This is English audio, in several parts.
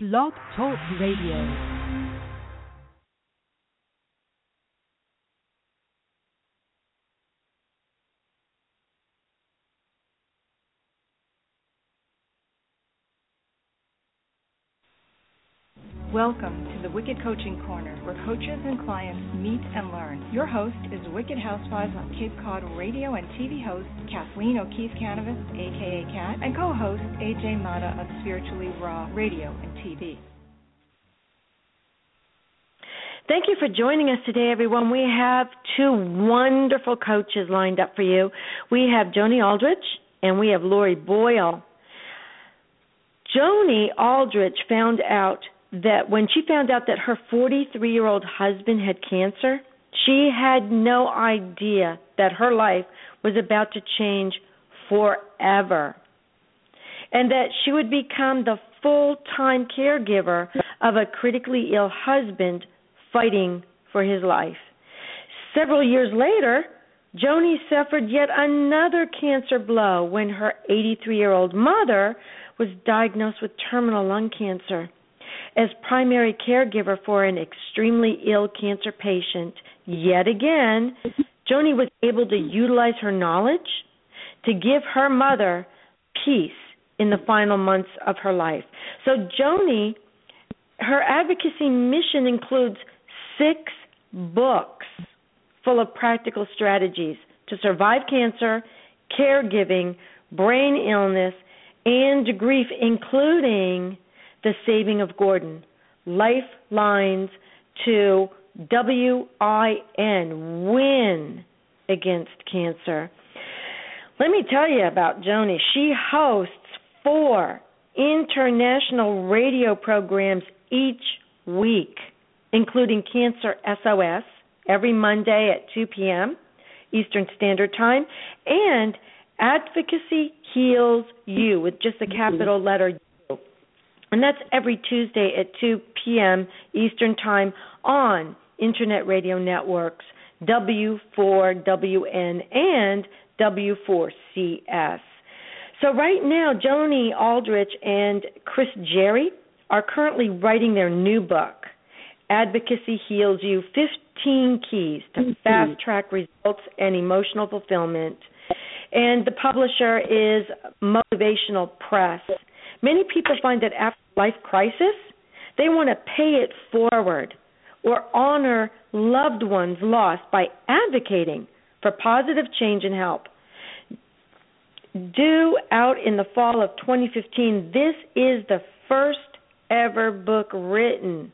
Blog Talk Radio. Welcome the Wicked Coaching Corner, where coaches and clients meet and learn. Your host is Wicked Housewives on Cape Cod radio and TV host Kathleen O'Keefe Kanavos, aka Cat, and co-host AJ Mata of Spiritually Raw Radio and TV. Thank you for joining us today, everyone. We have two wonderful coaches lined up for you. We have Joni Aldrich and we have Lori Boyle. Joni Aldrich found out that when she found out that her 43 year old husband had cancer, she had no idea that her life was about to change forever and that she would become the full time caregiver of a critically ill husband fighting for his life. Several years later, Joni suffered yet another cancer blow when her 83 year old mother was diagnosed with terminal lung cancer. As primary caregiver for an extremely ill cancer patient, yet again, Joni was able to utilize her knowledge to give her mother peace in the final months of her life. So, Joni, her advocacy mission includes six books full of practical strategies to survive cancer, caregiving, brain illness, and grief, including The Saving of Gordon, Lifelines to WIN, Win Against Cancer. Let me tell you about Joni. She hosts four international radio programs each week including Cancer SOS every Monday at 2 p.m. Eastern Standard Time, and Advocacy Heals U with just a capital letter. And that's every Tuesday at 2 p.m. Eastern Time on Internet Radio Networks W4WN and W4CS. So right now, Joni Aldrich and Chris Jerry are currently writing their new book. Advocacy Heals U 15 Keys to mm-hmm. Fast Track Results and Emotional Fulfillment. And the publisher is Motivational Press. Many people find that after life crisis, they want to pay it forward or honor loved ones lost by advocating for positive change and help. Due out in the fall of 2015, this is the first ever book written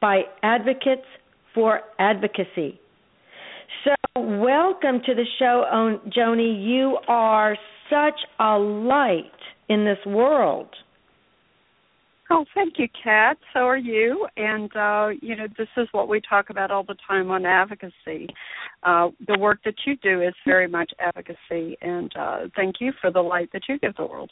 by Advocates for Advocacy. So, welcome to the show, Joni. You are such a light in this world. Oh, thank you, Kat. So are you. And, uh, you know, this is what we talk about all the time on advocacy. Uh, the work that you do is very much advocacy. And uh, thank you for the light that you give the world.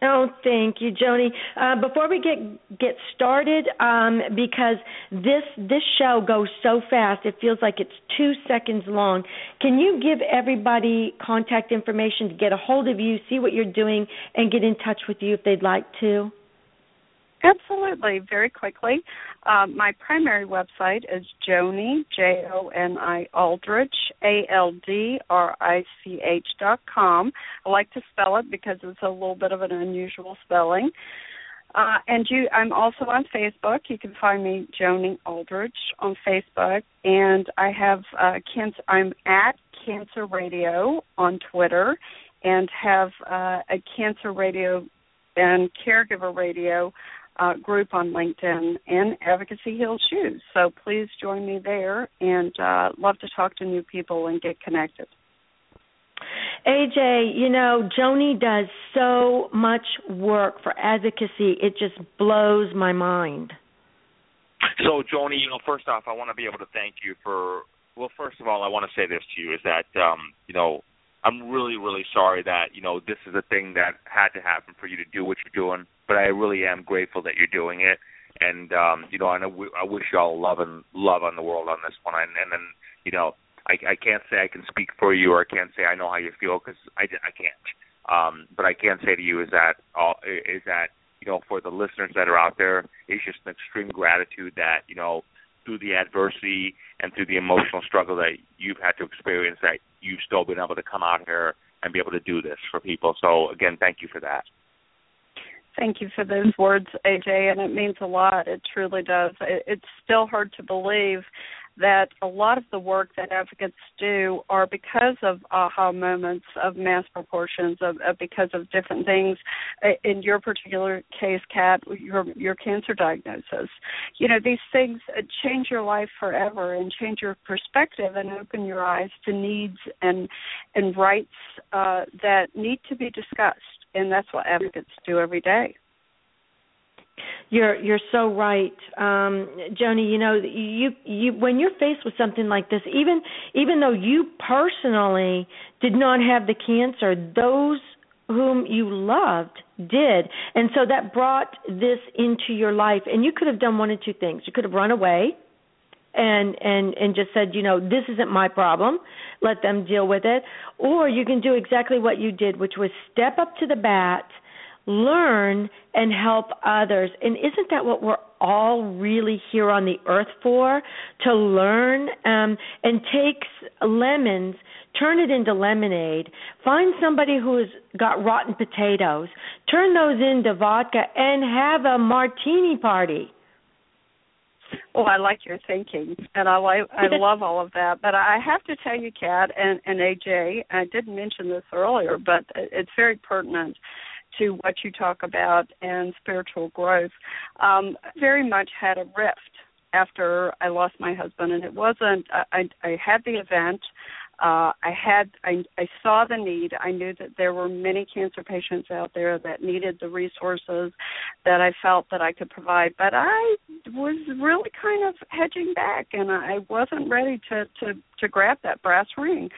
Oh, thank you, Joni. Uh, before we get get started, um, because this this show goes so fast, it feels like it's two seconds long. Can you give everybody contact information to get a hold of you, see what you're doing, and get in touch with you if they'd like to? Absolutely, very quickly. Um, my primary website is Joni, J O N I Aldrich, A L D R I C H dot com. I like to spell it because it's a little bit of an unusual spelling. Uh, and you, I'm also on Facebook. You can find me Joni Aldrich on Facebook, and I have uh, cancer. I'm at Cancer Radio on Twitter, and have uh, a Cancer Radio and Caregiver Radio uh, group on LinkedIn and Advocacy Heals U. So please join me there and uh, love to talk to new people and get connected. AJ, you know, Joni does so much work for advocacy. It just blows my mind. So, Joni, you know, first off, I want to be able to thank you for. Well, first of all, I want to say this to you: is that um, you know, I'm really, really sorry that you know this is a thing that had to happen for you to do what you're doing but I really am grateful that you're doing it. And um, you know, I, w- I wish y'all love and love on the world on this one. And, and then, you know, I, I can't say I can speak for you, or I can't say I know how you feel because I, I can't. Um, but I can say to you is that uh, is that you you know, for the listeners that are out there, is just an extreme gratitude that you know through the adversity and through the emotional struggle that you've had to experience, that you've still been able to come out here and be able to do this for people. So again, thank you for that. Thank you for those words, AJ, and it means a lot. It truly does. It's still hard to believe that a lot of the work that advocates do are because of aha moments of mass proportions of, of because of different things in your particular case kat your your cancer diagnosis you know these things change your life forever and change your perspective and open your eyes to needs and and rights uh, that need to be discussed and that's what advocates do every day you're you're so right, um, Joni. You know, you you when you're faced with something like this, even even though you personally did not have the cancer, those whom you loved did, and so that brought this into your life. And you could have done one of two things. You could have run away, and and and just said, you know, this isn't my problem. Let them deal with it. Or you can do exactly what you did, which was step up to the bat learn and help others. And isn't that what we're all really here on the earth for? To learn um, and take lemons, turn it into lemonade. Find somebody who's got rotten potatoes, turn those into vodka, and have a martini party. Oh, I like your thinking, and I like I love all of that. But I have to tell you, Kat and and AJ, I didn't mention this earlier, but it's very pertinent to what you talk about and spiritual growth, um, very much had a rift after I lost my husband, and it wasn't. I, I had the event. Uh, I had. I, I saw the need. I knew that there were many cancer patients out there that needed the resources that I felt that I could provide, but I was really kind of hedging back, and I wasn't ready to to to grab that brass ring.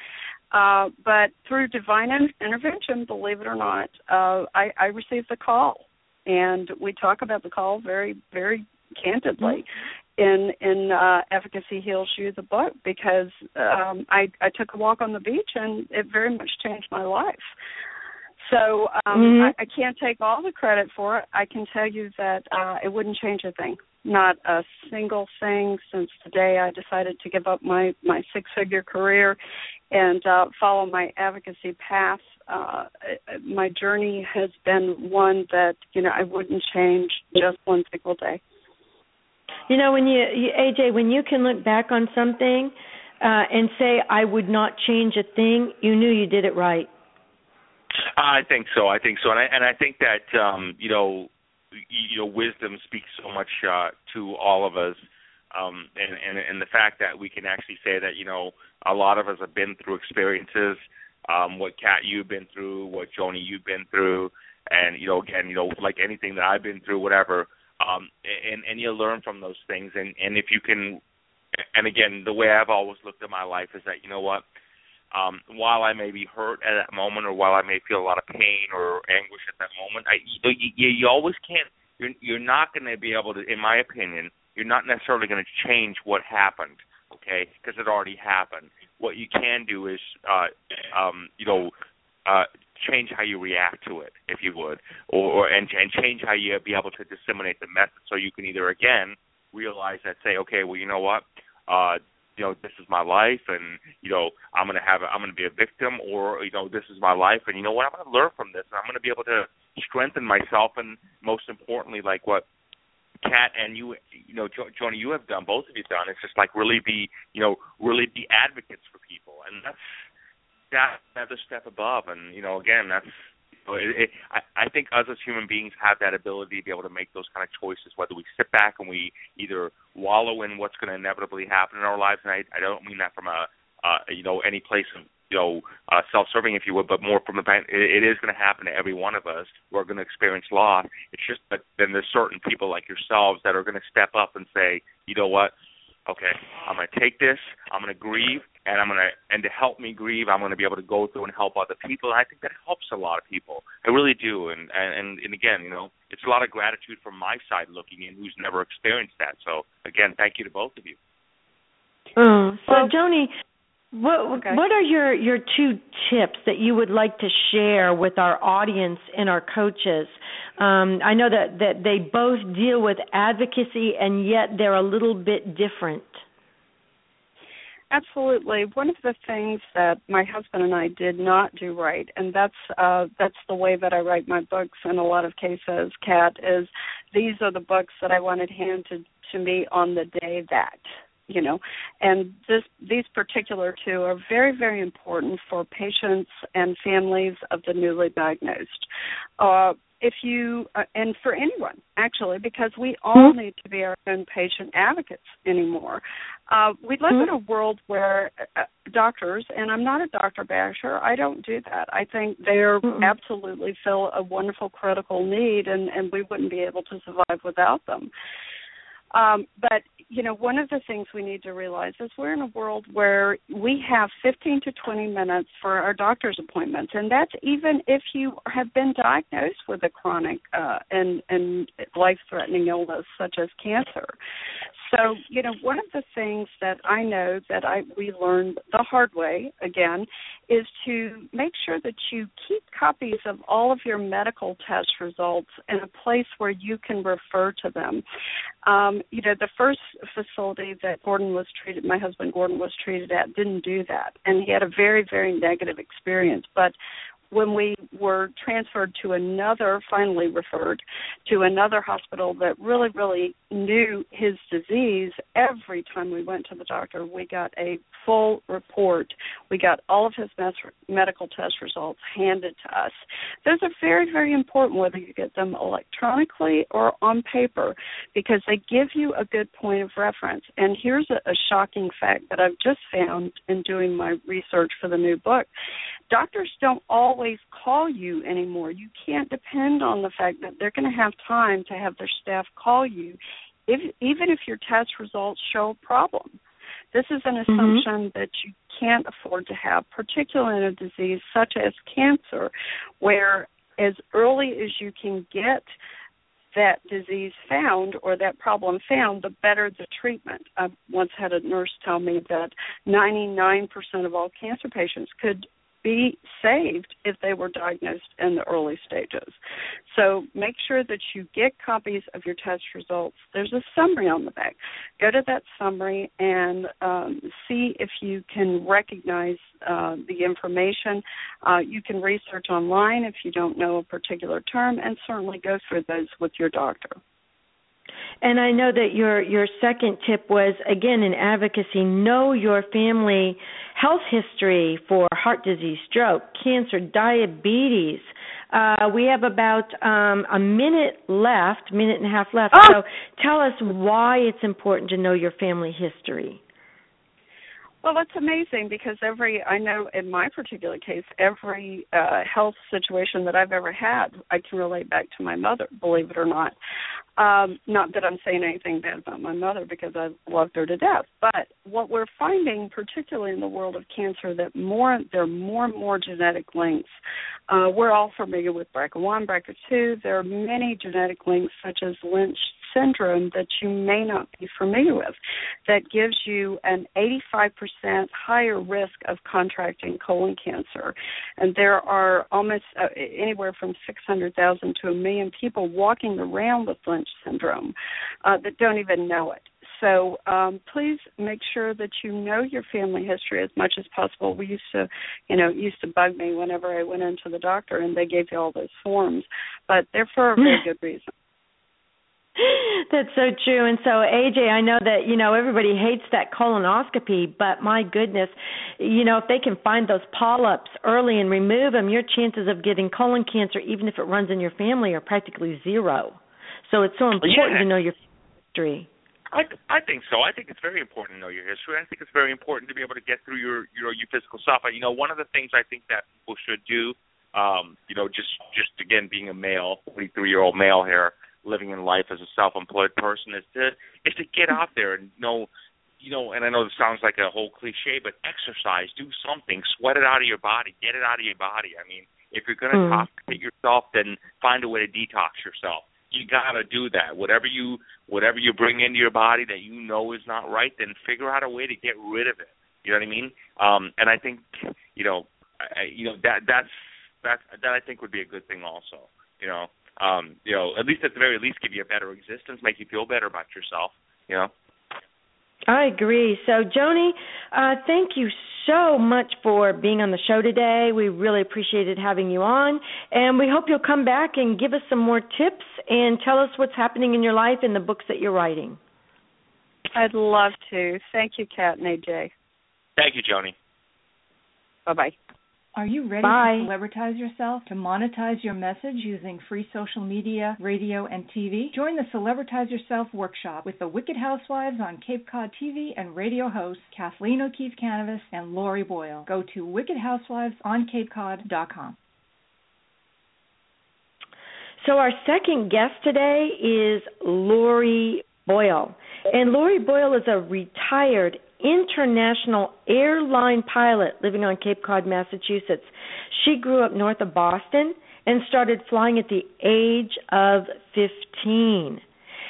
Uh, but through divine intervention, believe it or not, uh, I, I received the call, and we talk about the call very, very candidly mm-hmm. In in uh, Advocacy Heals U, the book, because um, I I took a walk on the beach and it very much changed my life. So um, mm-hmm. I, I can't take all the credit for it. I can tell you that uh, it wouldn't change a thing not a single thing since the day I decided to give up my my six figure career and uh, follow my advocacy path. Uh, my journey has been one that you know I wouldn't change just one single day. You know, when you, you AJ, when you can look back on something uh, and say I would not change a thing, you knew you did it right. I think so. I think so, and I and I think that um, you know you know wisdom speaks so much uh, to all of us um and and and the fact that we can actually say that you know a lot of us have been through experiences um what kat you've been through what joni you've been through and you know again you know like anything that i've been through whatever um and and you learn from those things and and if you can and again the way i've always looked at my life is that you know what um, while I may be hurt at that moment, or while I may feel a lot of pain or anguish at that moment, I you, you, you always can't. You're you're not going to be able to, in my opinion, you're not necessarily going to change what happened, okay? Because it already happened. What you can do is, uh, um, you know, uh, change how you react to it, if you would, or, and and change how you be able to disseminate the message, so you can either again realize that, say, okay, well, you know what, uh, you know this is my life and you know i'm to have a, i'm to be a victim or you know this is my life and you know what i'm to learn from this and i'm to be able to strengthen myself and most importantly like what Kat and you, you know, jo- Joni, you have done, both of you done. It's just like really be, you know, really be advocates for people, and that's that's another step above. And you know, again, that's it, it, I, I think us as human beings have that ability to be able to make those kind of choices, whether we sit back and we either wallow in what's going to inevitably happen in our lives, and I, I don't mean that from a uh, you know any place of you know uh, self-serving, if you would, but more from the fact it, it is going to happen to every one of us. We're going to experience loss. It's just that then there's certain people like yourselves that are going to step up and say, you know what, okay, I'm going to take this, I'm going to grieve, and I'm going to, and to help me grieve, I'm going to be able to go through and help other people. And I think that helps a lot of people. I really do. And and and again, you know, it's a lot of gratitude from my side looking in, who's never experienced that. So again, thank you to both of you. Mm. So, Joni, What Okay. What are your your two tips that you would like to share with our audience and our coaches? Um, I know that that they both deal with advocacy, and yet they're a little bit different. Absolutely. One of the things that my husband and I did not do right, and that's uh, that's the way that I write my books in a lot of cases, Kat, is these are the books that I wanted handed to me on the day that you know. And this these particular two are very very important for patients and families of the newly diagnosed. Uh, if you uh, and for anyone actually because we all need to be our own patient advocates anymore uh, we live in a world where uh, doctors and i'm not a doctor basher i don't do that i think they're Mm-mm. absolutely fill a wonderful critical need and and we wouldn't be able to survive without them um, but you know, one of the things we need to realize is we're in a world where we have 15 to 20 minutes for our doctor's appointments, and that's even if you have been diagnosed with a chronic uh, and and life-threatening illness such as cancer. So, you know, one of the things that I know that I we learned the hard way again is to make sure that you keep copies of all of your medical test results in a place where you can refer to them. Um, you know, the first facility that Gordon was treated, my husband Gordon was treated at, didn't do that, and he had a very, very negative experience. But when we were transferred to another, finally referred to another hospital that really, really knew his disease, every time we went to the doctor, we got a full report. We got all of his mes- medical test results handed to us. Those are very, very important whether you get them electronically or on paper because they give you a good point of reference. And here's a, a shocking fact that I've just found in doing my research for the new book doctors don't always call you anymore. You can't depend on the fact that they're going to have time to have their staff call you, if, even if your test results show a problem. This is an mm-hmm. assumption that you can't afford to have, particularly in a disease such as cancer, where as early as you can get that disease found or that problem found, the better the treatment. I once had a nurse tell me that 99% of all cancer patients could be saved if they were diagnosed in the early stages. So make sure that you get copies of your test results. There's a summary on the back. Go to that summary and um, see if you can recognize uh, the information. Uh, you can research online if you don't know a particular term, and certainly go through those with your doctor. And I know that your your second tip was again in advocacy know your family health history for heart disease, stroke, cancer, diabetes. Uh, we have about um, a minute left, minute and a half left. Oh. So tell us why it's important to know your family history. Well, that's amazing because every I know in my particular case, every uh health situation that I've ever had, I can relate back to my mother, believe it or not. Um not that I'm saying anything bad about my mother because I loved her to death, but what we're finding particularly in the world of cancer that more there are more and more genetic links. Uh we're all familiar with BRCA1, BRCA2. There are many genetic links such as Lynch syndrome that you may not be familiar with that gives you an 85% higher risk of contracting colon cancer. And there are almost uh, anywhere from 600,000 to a million people walking around with Lynch syndrome uh, that don't even know it. So um, please make sure that you know your family history as much as possible. We used to, you know, used to bug me whenever I went into the doctor and they gave you all those forms, but they're for a very good reason. That's so true. And so, AJ, I know that you know everybody hates that colonoscopy, but my goodness, you know if they can find those polyps early and remove them, your chances of getting colon cancer, even if it runs in your family, are practically zero. So it's so important Yeah. to know your history. I I think so. I think it's very important to know your history. I think it's very important to be able to get through your your your physical stuff. You know, one of the things I think that people should do, um, you know, just just again being a male, 43 year old male here, living in life as a self-employed person, is to is to get out there and know, you know. And I know this sounds like a whole cliche, but exercise, do something, sweat it out of your body, get it out of your body. I mean, if you're going to Mm. toxicate yourself, then find a way to detox yourself you gotta do that. Whatever you whatever you bring into your body that you know is not right, then figure out a way to get rid of it. You know what I mean? Um, and I think you know, I, you know that that's that that I think would be a good thing also. You know, um, you know, at least at the very least, give you a better existence, make you feel better about yourself. You know. I agree. So, Joni, uh, thank you so much for being on the show today. We really appreciated having you on, and we hope you'll come back and give us some more tips and tell us what's happening in your life and the books that you're writing. I'd love to. Thank you, Kat and AJ. Thank you, Joni. Bye bye. Are you ready Bye. to celebritize yourself, to monetize your message using free social media, radio, and TV? Join the Celebritize Yourself workshop with the Wicked Housewives on Cape Cod TV and radio hosts Kathleen O'Keefe Kanavos and Lori Boyle. Go to wickedhousewivesonCapeCod.com. So, our second guest today is Lori Boyle. And Lori Boyle is a retired international airline pilot living on Cape Cod, Massachusetts. She grew up north of Boston and started flying at the age of 15.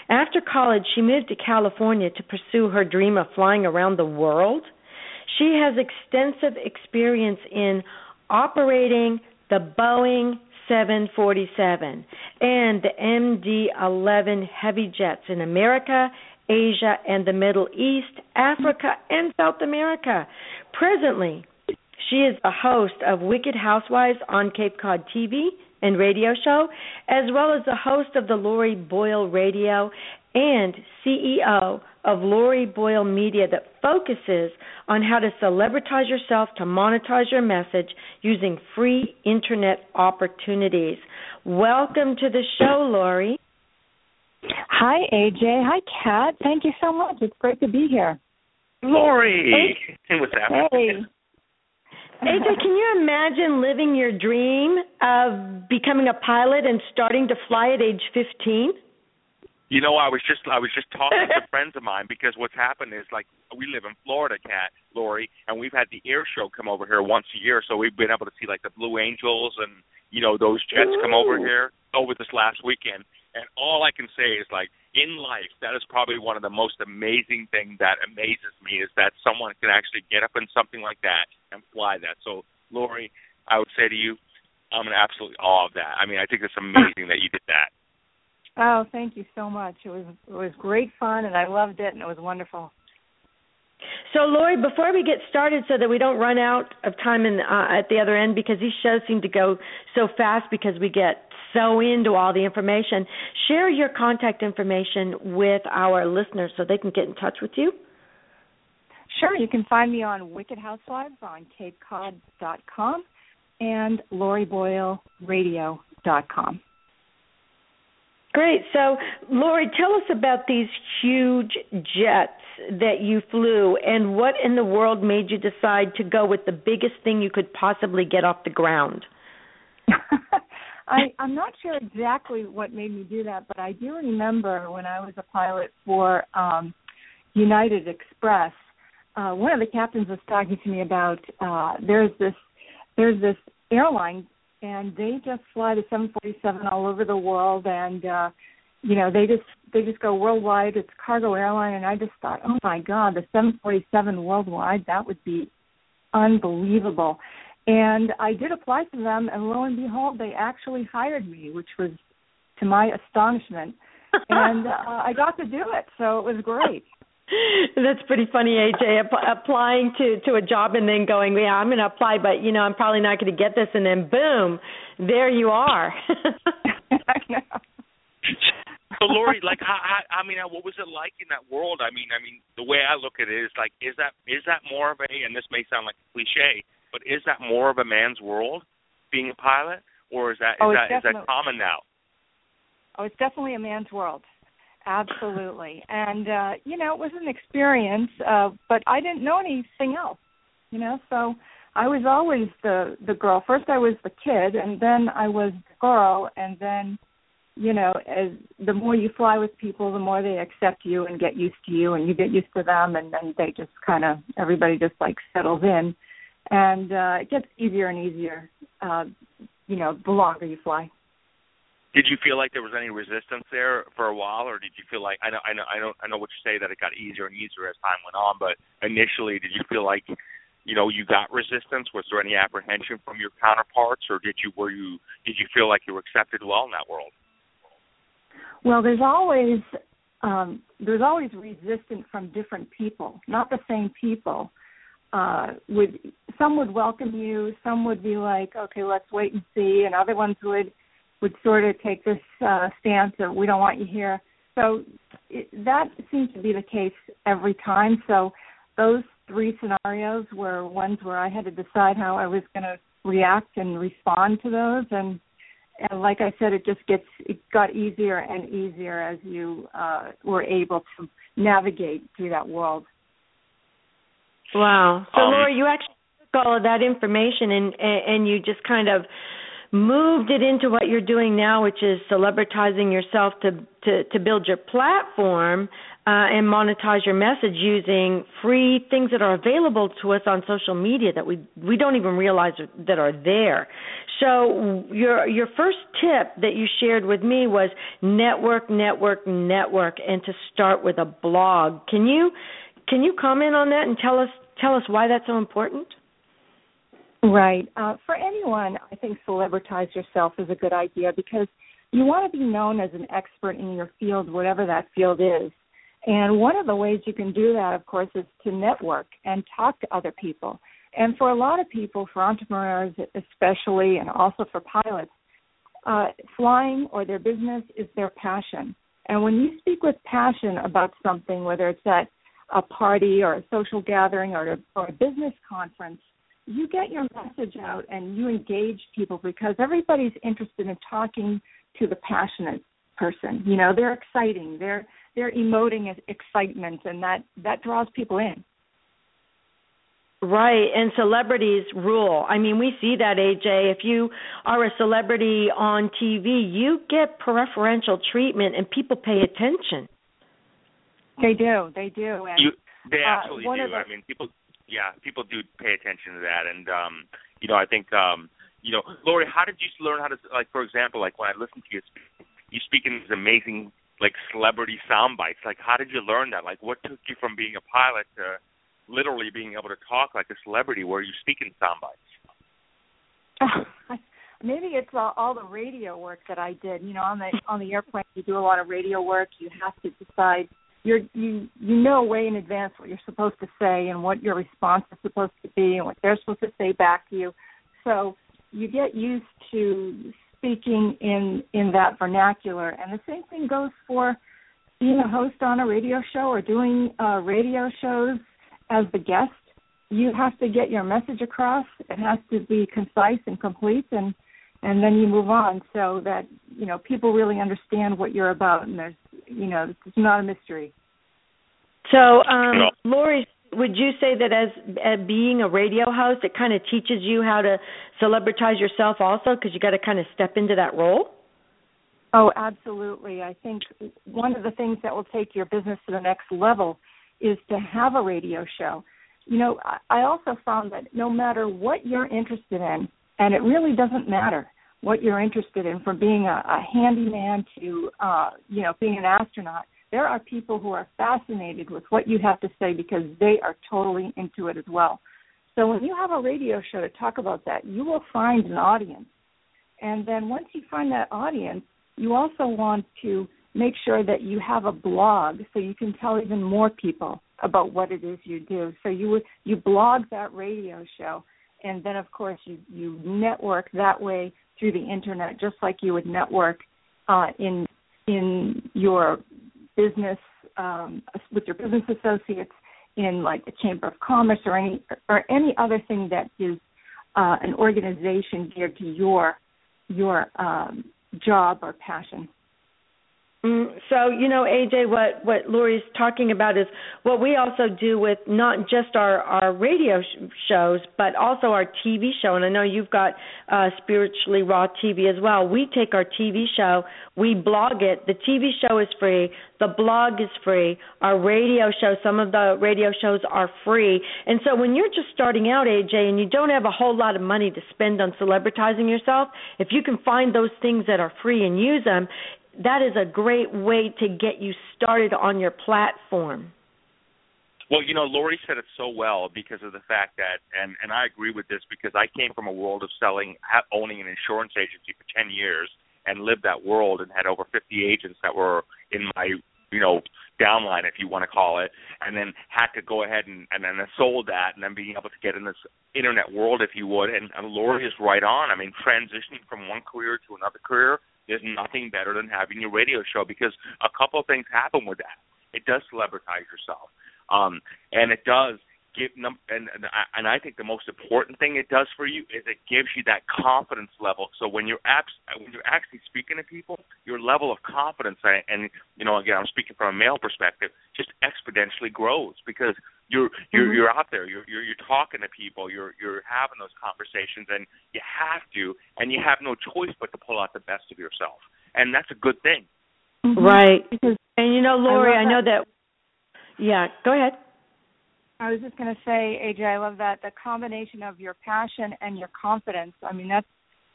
After college, she moved to California to pursue her dream of flying around the world. She has extensive experience in operating the Boeing 747 and the MD 11 heavy jets in America, Asia, and the Middle East, Africa, and South America. Presently, she is the host of Wicked Housewives on Cape Cod TV and radio show, as well as the host of the Lori Boyle Radio and CEO of Lori Boyle Media that focuses on how to celebritize yourself to monetize your message using free internet opportunities. Welcome to the show, Lori. Hi, AJ. Hi, Kat. Thank you so much. It's great to be here. Lori, what's happening? Hey. AJ, can you imagine living your dream of becoming a pilot and starting to fly at age 15? You know, I was just I was just talking to friends of mine because what's happened is like we live in Florida, Cat Lori, and we've had the air show come over here once a year, so we've been able to see like the Blue Angels and you know those jets come over here over this last weekend. And all I can say is like in life, that is probably one of the most amazing things that amazes me is that someone can actually get up in something like that and fly that. So, Lori, I would say to you, I'm in absolute awe of that. I mean, I think it's amazing that you did that. Oh, thank you so much. It was it was great fun, and I loved it, and it was wonderful. So, Lori, before we get started, so that we don't run out of time in, uh, at the other end, because these shows seem to go so fast because we get so into all the information, share your contact information with our listeners so they can get in touch with you. Sure, you can find me on Wicked Housewives on CapeCod.com and LoriBoyleRadio.com. Great. So, Lori, tell us about these huge jets that you flew and what in the world made you decide to go with the biggest thing you could possibly get off the ground? I, I'm not sure exactly what made me do that, but I do remember when I was a pilot for um, United Express. Uh, one of the captains was talking to me about uh, there's this there's this airline and they just fly the 747 all over the world and uh you know they just they just go worldwide it's cargo airline and i just thought oh my god the 747 worldwide that would be unbelievable and i did apply to them and lo and behold they actually hired me which was to my astonishment and uh, i got to do it so it was great That's pretty funny, AJ. App- applying to to a job and then going, yeah, I'm going to apply, but you know, I'm probably not going to get this, and then boom, there you are. i know So, Lori, like, I, I, I mean, what was it like in that world? I mean, I mean, the way I look at it is like, is that is that more of a, and this may sound like a cliche, but is that more of a man's world, being a pilot, or is that is oh, that is that common now? Oh, it's definitely a man's world. Absolutely. And uh, you know, it was an experience, uh, but I didn't know anything else. You know, so I was always the the girl. First I was the kid and then I was the girl and then you know, as the more you fly with people, the more they accept you and get used to you and you get used to them and then they just kind of everybody just like settles in and uh it gets easier and easier uh you know, the longer you fly. did you feel like there was any resistance there for a while, or did you feel like I know I know I know I know what you say that it got easier and easier as time went on, but initially, did you feel like you know you got resistance? Was there any apprehension from your counterparts, or did you were you did you feel like you were accepted well in that world? Well, there's always um, there's always resistance from different people, not the same people. Uh, would some would welcome you, some would be like, okay, let's wait and see, and other ones would would sort of take this uh, stance of we don't want you here. So it, that seems to be the case every time. So those three scenarios were ones where I had to decide how I was going to react and respond to those, and and like I said, it just gets it got easier and easier as you uh, were able to navigate through that world. Wow. So Um, Laura, you actually took all of that information and and you just kind of moved it into what you're doing now, which is celebritizing yourself to to, to build your platform uh, and monetize your message using free things that are available to us on social media that we we don't even realize that are there. So your your first tip that you shared with me was network, network, network, and to start with a blog. Can you can you comment on that and tell us tell us why that's so important? Right. Uh, for anyone, I think celebritize yourself is a good idea because you want to be known as an expert in your field, whatever that field is. And one of the ways you can do that, of course, is to network and talk to other people. And for a lot of people, for entrepreneurs especially, and also for pilots, uh, flying or their business is their passion. And when you speak with passion about something, whether it's at a party or a social gathering or a, or a business conference, you get your message out and you engage people because everybody's interested in talking to the passionate person. You know, they're exciting. They're they're emoting excitement and that that draws people in. Right, and celebrities rule. I mean, we see that, AJ. If you are a celebrity on TV, you get preferential treatment and people pay attention. They do, they do. And, you, they uh, absolutely one do. the- I mean, people, yeah, people do pay attention to that, and um, you know, I think, um, you know, Lori, how did you learn how to, like, for example, like when I listen to you speak, you speak in these amazing, like, celebrity sound bites. Like, how did you learn that? Like, what took you from being a pilot to literally being able to talk like a celebrity, where you speak in sound bites? Maybe it's all, all the radio work that I did. You know, on the on the airplane, you do a lot of radio work. You have to decide. You're you you know way in advance what you're supposed to say and what your response is supposed to be and what they're supposed to say back to you. So you get used to speaking in in that vernacular. And the same thing goes for being a host on a radio show or doing uh, radio shows as the guest. You have to get your message across. It has to be concise and complete, and and then you move on so that you know people really understand what you're about, and there's you know it's not a mystery. So, um, No. Lori, would you say that as, as being a radio host, it kind of teaches you how to celebritize yourself also because you got to kind of step into that role? Oh, absolutely. I think one of the things that will take your business to the next level is to have a radio show. You know, I also found that no matter what you're interested in, and it really doesn't matter what you're interested in, from being a, a handyman to, uh, you know, being an astronaut, there are people who are fascinated with what you have to say because they are totally into it as well. So when you have a radio show to talk about that, you will find an audience. And then once you find that audience, you also want to make sure that you have a blog so you can tell even more people about what it is you do. So you you blog that radio show and then of course you you network that way through the internet just like you would network uh, in in your business um, with your business associates in like the chamber of commerce or any or any other thing that is uh, an organization geared to your your um, job or passion. Mm, so you know, AJ, what what Lori's talking about is what we also do with not just our our radio sh- shows, but also our TV show. And I know you've got uh, spiritually raw TV as well. We take our TV show, we blog it. The TV show is free. The blog is free. Our radio show, some of the radio shows are free. And so when you're just starting out, AJ, and you don't have a whole lot of money to spend on celebritizing yourself, if you can find those things that are free and use them, that is a great way to get you started on your platform. Well, you know, Lori said it so well because of the fact that, and and I agree with this because I came from a world of selling, owning an insurance agency for ten years, and lived that world, and had over fifty agents that were in my, you know, downline, if you want to call it, and then had to go ahead and and then sold that, and then being able to get in this internet world, if you would. And, and Lori is right on. I mean, transitioning from one career to another career there's nothing better than having your radio show because a couple of things happen with that. It does celebritize yourself, um, and it does give num- and and I think the most important thing it does for you is it gives you that confidence level. So when you're abs- when you're actually speaking to people, your level of confidence and, and you know again I'm speaking from a male perspective just exponentially grows because you're you're mm-hmm. you're out there you're, you're you're talking to people you're you're having those conversations and you have to and you have no choice but to pull out the best of yourself and that's a good thing. Mm-hmm. Right. Because and you know Lori I, I know that yeah go ahead. I was just going to say, AJ, I love that the combination of your passion and your confidence. I mean, that's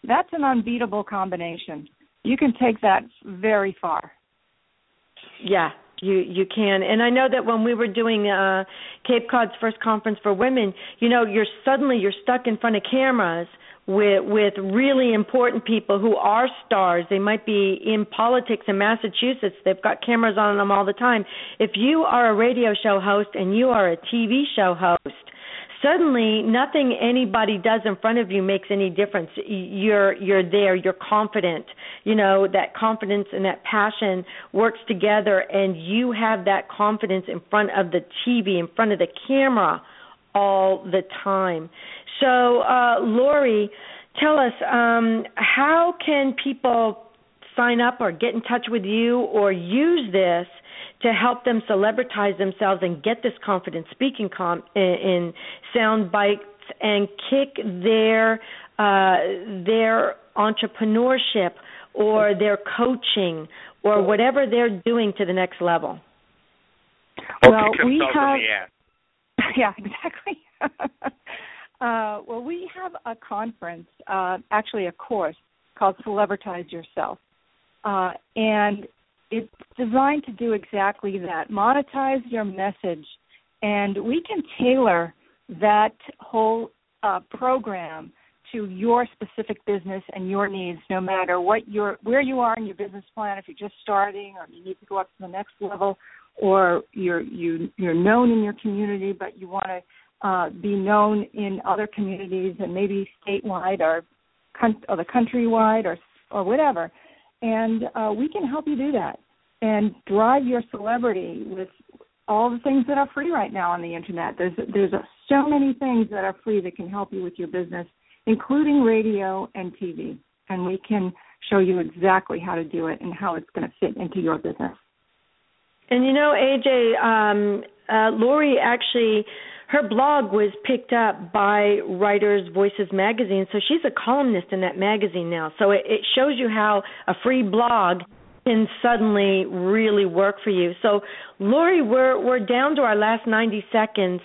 that's an unbeatable combination. You can take that very far. Yeah, you you can. And I know that when we were doing uh Cape Cod's first conference for women, you know, you're suddenly you're stuck in front of cameras with with really important people who are stars. They might be in politics in Massachusetts. They've got cameras on them all the time. If you are a radio show host and you are a TV show host, suddenly nothing anybody does in front of you makes any difference. You're you're there, you're confident. You know, that confidence and that passion works together and you have that confidence in front of the TV, in front of the camera all the time. So, uh, Lori, tell us um, how can people sign up or get in touch with you or use this to help them celebritize themselves and get this confidence speaking com- in, in sound bites and kick their uh, their entrepreneurship or their coaching or whatever they're doing to the next level. Well, we have yeah, exactly. Uh, well, we have a conference, uh, actually a course called Celebritize Yourself, uh, and it's designed to do exactly that: monetize your message, and we can tailor that whole uh, program to your specific business and your needs, no matter what your where you are in your business plan. If you're just starting, or you need to go up to the next level, or you're you you're known in your community, but you want to uh, be known in other communities and maybe statewide or, or the countrywide or or whatever. And uh, we can help you do that and drive your celebrity with all the things that are free right now on the internet. There's there's so many things that are free that can help you with your business, including radio and TV. And we can show you exactly how to do it and how it's going to fit into your business. And you know, AJ, um, uh, Lori actually her blog was picked up by Writers Voices magazine, so she's a columnist in that magazine now. So it, it shows you how a free blog can suddenly really work for you. So, Lori, we're we're down to our last 90 seconds.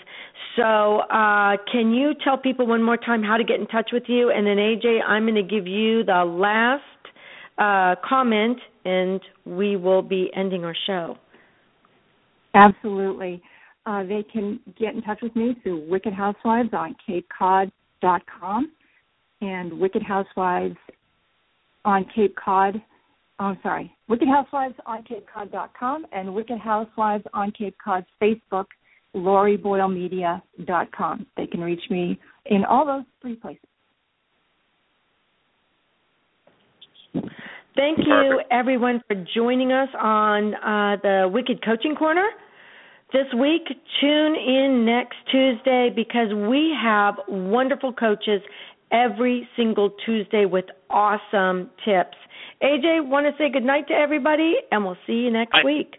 So, uh, can you tell people one more time how to get in touch with you? And then, AJ, I'm going to give you the last uh, comment, and we will be ending our show. Absolutely uh, they can get in touch with me through Wicked Housewives on CapeCod.com and Wicked Housewives on Cape Cod. Oh, I'm sorry, Wicked Housewives on CapeCod.com and Wicked Housewives on Cape Cod's Facebook, LoriBoyleMedia.com. They can reach me in all those three places. Thank you, everyone, for joining us on uh, the Wicked Coaching Corner this week. Tune in next Tuesday because we have wonderful coaches every single Tuesday with awesome tips. AJ, want to say good night to everybody, and we'll see you next I, week.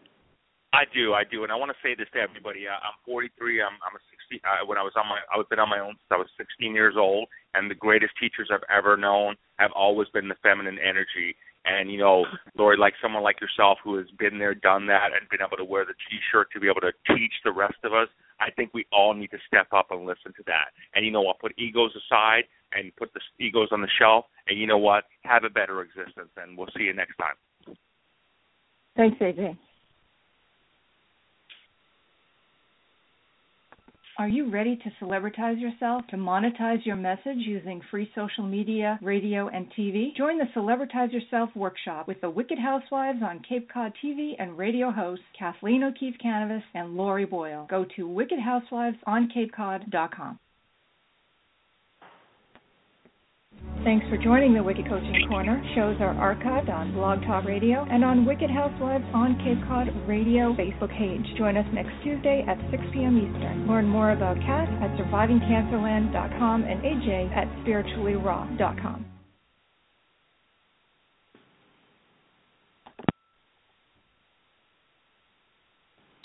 I do, I do, and I want to say this to everybody. Uh, I'm 43. I'm I'm a 60. Uh, when I was on my, I've been on my own since I was 16 years old, and the greatest teachers I've ever known have always been the feminine energy. And you know, Lori, like someone like yourself who has been there, done that, and been able to wear the T-shirt to be able to teach the rest of us, I think we all need to step up and listen to that. And you know what? Put egos aside and put the egos on the shelf. And you know what? Have a better existence. And we'll see you next time. Thanks, AJ. Are you ready to celebritize yourself, to monetize your message using free social media, radio, and TV? Join the Celebritize Yourself workshop with the Wicked Housewives on Cape Cod TV and radio hosts Kathleen O'Keefe Kanavos and Lori Boyle. Go to wickedhousewivesOnCapeCod.com. Thanks for joining the Wicked Coaching Corner. Shows are archived on Blog Talk Radio and on Wicked Housewives on Cape Cod Radio Facebook page. Join us next Tuesday at 6 p.m. Eastern. Learn more about Kat at survivingcancerland.com and AJ at spirituallyraw.com.